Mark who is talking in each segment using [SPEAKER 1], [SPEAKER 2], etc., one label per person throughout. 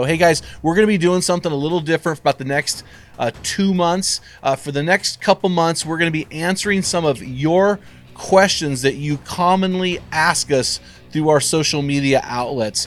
[SPEAKER 1] So, hey guys, we're going to be doing something a little different for about the next uh, two months. Uh, for the next couple months, we're going to be answering some of your questions that you commonly ask us through our social media outlets.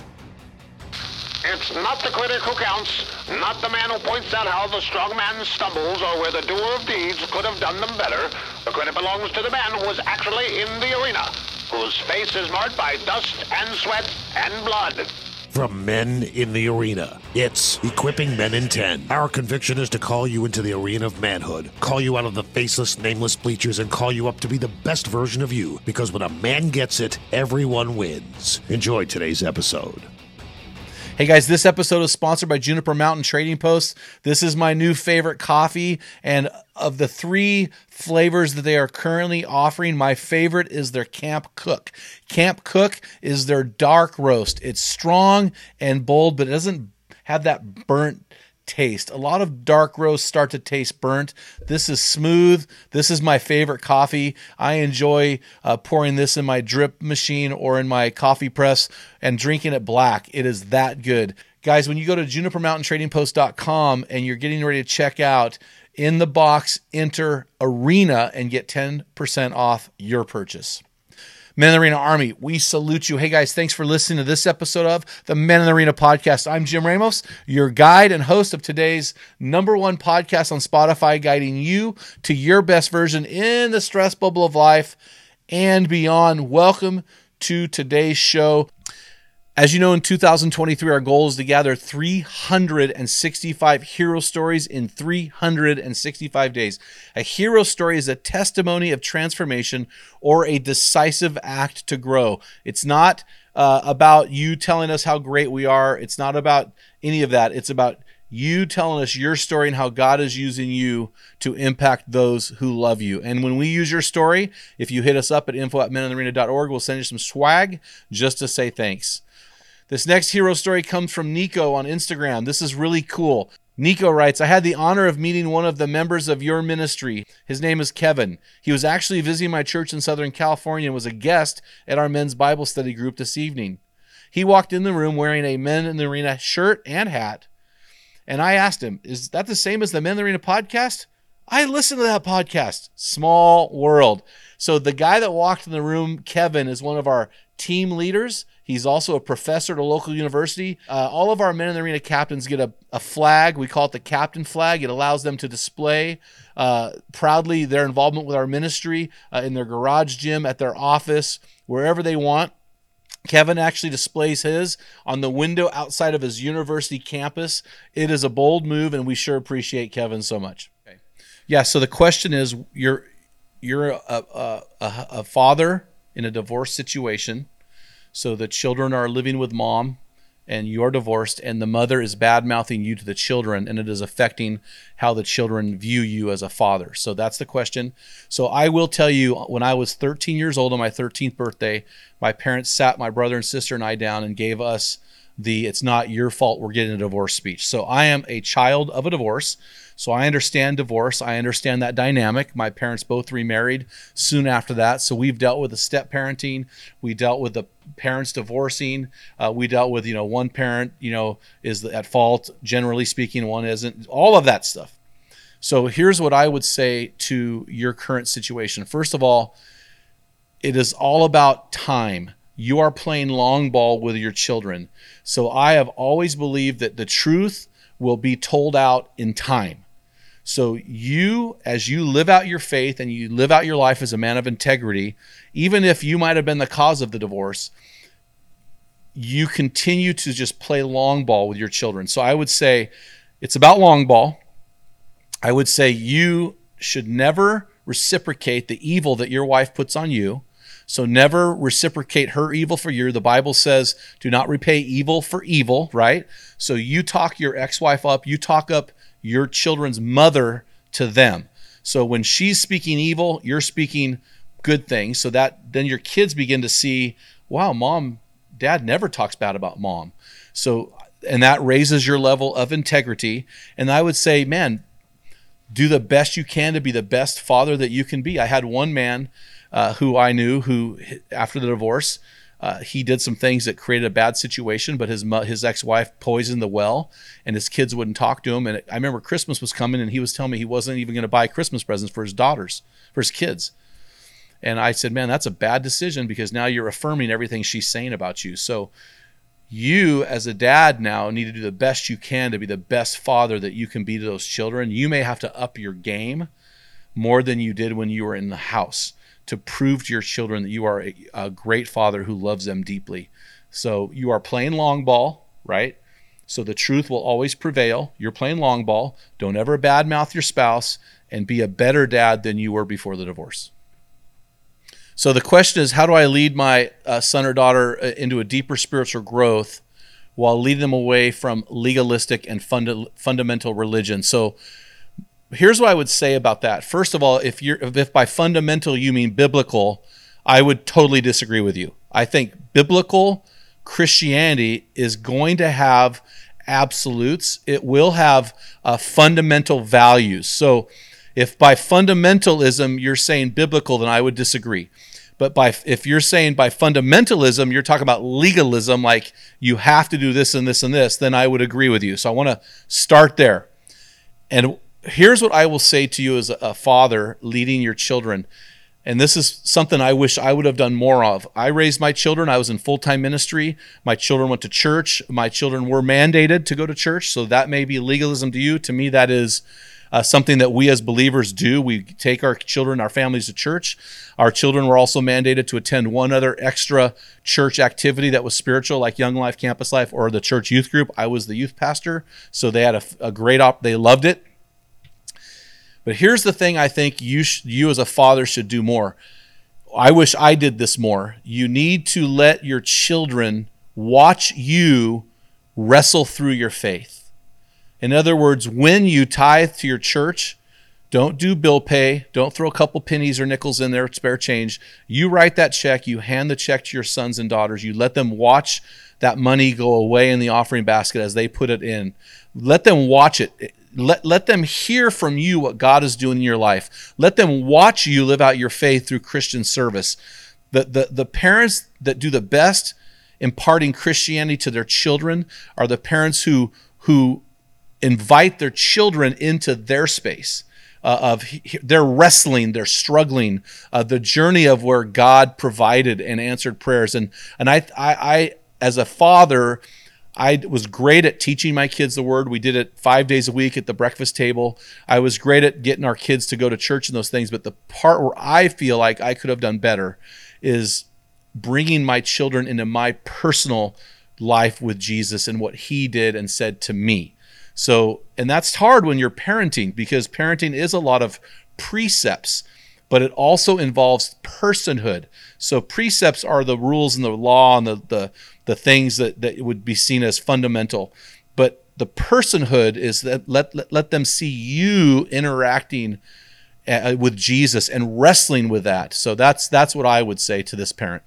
[SPEAKER 2] It's not the critic who counts, not the man who points out how the strong man stumbles or where the doer of deeds could have done them better. The credit belongs to the man who was actually in the arena, whose face is marked by dust and sweat and blood.
[SPEAKER 3] From Men in the Arena, it's Equipping Men in 10. Our conviction is to call you into the arena of manhood, call you out of the faceless, nameless bleachers, and call you up to be the best version of you. Because when a man gets it, everyone wins. Enjoy today's episode.
[SPEAKER 1] Hey guys, this episode is sponsored by Juniper Mountain Trading Post. This is my new favorite coffee, and of the three flavors that they are currently offering, my favorite is their Camp Cook. Camp Cook is their dark roast. It's strong and bold, but it doesn't have that burnt taste. A lot of dark roasts start to taste burnt. This is smooth. This is my favorite coffee. I enjoy uh, pouring this in my drip machine or in my coffee press and drinking it black. It is that good. Guys, when you go to junipermountaintradingpost.com and you're getting ready to check out, in the box, enter arena and get 10% off your purchase. Men in the Arena Army, we salute you. Hey guys, thanks for listening to this episode of the Men in the Arena podcast. I'm Jim Ramos, your guide and host of today's number one podcast on Spotify, guiding you to your best version in the stress bubble of life and beyond. Welcome to today's show. As you know, in 2023, our goal is to gather 365 hero stories in 365 days. A hero story is a testimony of transformation or a decisive act to grow. It's not uh, about you telling us how great we are, it's not about any of that. It's about you telling us your story and how God is using you to impact those who love you. And when we use your story, if you hit us up at info at we'll send you some swag just to say thanks. This next hero story comes from Nico on Instagram. This is really cool. Nico writes, I had the honor of meeting one of the members of your ministry. His name is Kevin. He was actually visiting my church in Southern California and was a guest at our men's Bible study group this evening. He walked in the room wearing a Men in the Arena shirt and hat. And I asked him, Is that the same as the Men in the Arena podcast? I listened to that podcast. Small world. So the guy that walked in the room, Kevin, is one of our team leaders. He's also a professor at a local university. Uh, all of our men in the arena captains get a, a flag. We call it the captain flag. It allows them to display uh, proudly their involvement with our ministry uh, in their garage gym, at their office, wherever they want. Kevin actually displays his on the window outside of his university campus. It is a bold move, and we sure appreciate Kevin so much. Okay. Yeah. So the question is, you're you're a, a, a, a father in a divorce situation so the children are living with mom and you're divorced and the mother is bad mouthing you to the children and it is affecting how the children view you as a father. So that's the question. So I will tell you when I was 13 years old on my 13th birthday, my parents sat my brother and sister and I down and gave us the it's not your fault we're getting a divorce speech. So I am a child of a divorce. So I understand divorce. I understand that dynamic. My parents both remarried soon after that. So we've dealt with the step parenting. We dealt with the parents divorcing. Uh, we dealt with, you know, one parent, you know, is at fault, generally speaking, one isn't. All of that stuff. So here's what I would say to your current situation. First of all, it is all about time. You are playing long ball with your children. So I have always believed that the truth will be told out in time. So you, as you live out your faith and you live out your life as a man of integrity, even if you might have been the cause of the divorce, you continue to just play long ball with your children. So I would say it's about long ball. I would say you should never reciprocate the evil that your wife puts on you. So never reciprocate her evil for you. The Bible says, do not repay evil for evil, right? So you talk your ex wife up, you talk up your children's mother to them. So when she's speaking evil, you're speaking good things. So that then your kids begin to see, wow, mom, dad never talks bad about mom. So and that raises your level of integrity. And I would say, man, do the best you can to be the best father that you can be. I had one man uh, who I knew who, after the divorce, uh, he did some things that created a bad situation, but his his ex wife poisoned the well, and his kids wouldn't talk to him. And I remember Christmas was coming, and he was telling me he wasn't even going to buy Christmas presents for his daughters, for his kids. And I said, "Man, that's a bad decision because now you're affirming everything she's saying about you." So you as a dad now need to do the best you can to be the best father that you can be to those children. You may have to up your game more than you did when you were in the house to prove to your children that you are a, a great father who loves them deeply. So you are playing long ball, right? So the truth will always prevail. You're playing long ball. Don't ever badmouth your spouse and be a better dad than you were before the divorce. So the question is, how do I lead my uh, son or daughter uh, into a deeper spiritual growth while leading them away from legalistic and funda- fundamental religion? So here's what I would say about that. First of all, if you're if by fundamental you mean biblical, I would totally disagree with you. I think biblical Christianity is going to have absolutes. It will have uh, fundamental values. So if by fundamentalism you're saying biblical, then I would disagree. But by if you're saying by fundamentalism, you're talking about legalism, like you have to do this and this and this, then I would agree with you. So I want to start there. And here's what I will say to you as a father leading your children. And this is something I wish I would have done more of. I raised my children. I was in full time ministry. My children went to church. My children were mandated to go to church. So that may be legalism to you. To me, that is uh, something that we as believers do. We take our children, our families to church. Our children were also mandated to attend one other extra church activity that was spiritual, like Young Life, Campus Life, or the church youth group. I was the youth pastor, so they had a, a great op. They loved it. But here's the thing: I think you sh- you as a father should do more. I wish I did this more. You need to let your children watch you wrestle through your faith. In other words, when you tithe to your church, don't do bill pay. Don't throw a couple pennies or nickels in there, spare change. You write that check. You hand the check to your sons and daughters. You let them watch that money go away in the offering basket as they put it in. Let them watch it. Let, let them hear from you what God is doing in your life. Let them watch you live out your faith through Christian service. The, the, the parents that do the best imparting Christianity to their children are the parents who, who invite their children into their space. Uh, of they're wrestling, they're struggling, uh, the journey of where God provided and answered prayers, and and I, I, I as a father, I was great at teaching my kids the word. We did it five days a week at the breakfast table. I was great at getting our kids to go to church and those things. But the part where I feel like I could have done better is bringing my children into my personal life with Jesus and what He did and said to me. So, and that's hard when you're parenting because parenting is a lot of precepts, but it also involves personhood. So, precepts are the rules and the law and the, the, the things that, that would be seen as fundamental. But the personhood is that let, let, let them see you interacting uh, with Jesus and wrestling with that. So that's that's what I would say to this parent.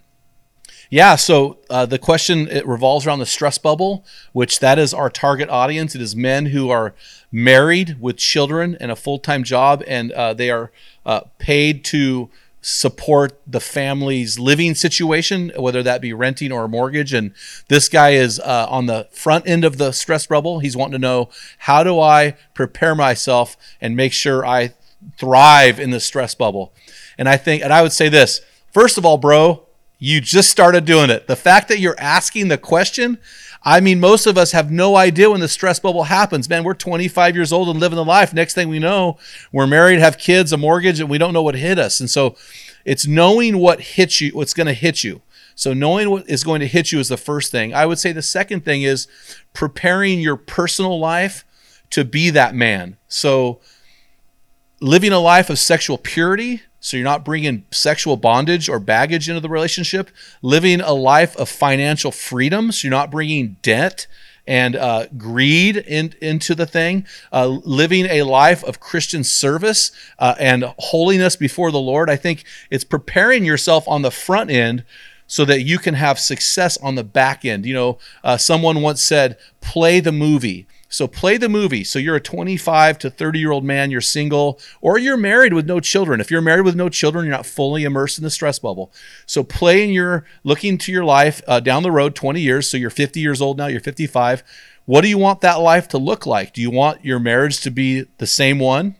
[SPEAKER 1] Yeah, so uh, the question it revolves around the stress bubble, which that is our target audience. It is men who are married with children and a full time job, and uh, they are uh, paid to support the family's living situation, whether that be renting or a mortgage. And this guy is uh, on the front end of the stress bubble. He's wanting to know how do I prepare myself and make sure I thrive in the stress bubble. And I think, and I would say this first of all, bro, you just started doing it. The fact that you're asking the question, I mean, most of us have no idea when the stress bubble happens. Man, we're 25 years old and living the life. Next thing we know, we're married, have kids, a mortgage, and we don't know what hit us. And so it's knowing what hits you, what's going to hit you. So knowing what is going to hit you is the first thing. I would say the second thing is preparing your personal life to be that man. So living a life of sexual purity, so you're not bringing sexual bondage or baggage into the relationship, living a life of financial freedom, so you're not bringing debt and uh, greed in, into the thing, uh, living a life of Christian service uh, and holiness before the Lord. I think it's preparing yourself on the front end so that you can have success on the back end. You know, uh, someone once said, play the movie. So play the movie. So you're a 25 to 30 year old man, you're single, or you're married with no children. If you're married with no children, you're not fully immersed in the stress bubble. So play in your looking to your life uh, down the road 20 years. So you're 50 years old now, you're 55. What do you want that life to look like? Do you want your marriage to be the same one?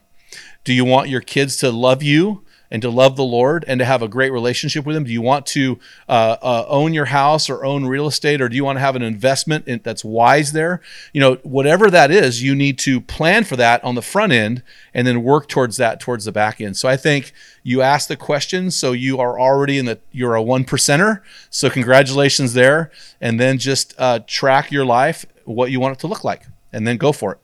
[SPEAKER 1] Do you want your kids to love you? And to love the Lord and to have a great relationship with Him? Do you want to uh, uh, own your house or own real estate, or do you want to have an investment in, that's wise there? You know, whatever that is, you need to plan for that on the front end and then work towards that towards the back end. So I think you ask the question, so you are already in the you're a one percenter. So congratulations there, and then just uh, track your life, what you want it to look like, and then go for it.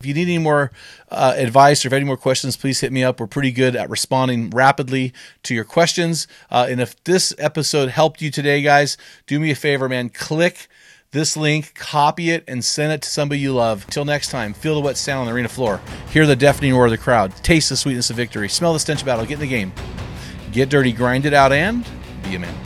[SPEAKER 1] If you need any more uh, advice or if any more questions, please hit me up. We're pretty good at responding rapidly to your questions. Uh, and if this episode helped you today, guys, do me a favor, man. Click this link, copy it, and send it to somebody you love. Until next time, feel the wet sound on the arena floor, hear the deafening roar of the crowd, taste the sweetness of victory, smell the stench of battle, get in the game, get dirty, grind it out, and be a man.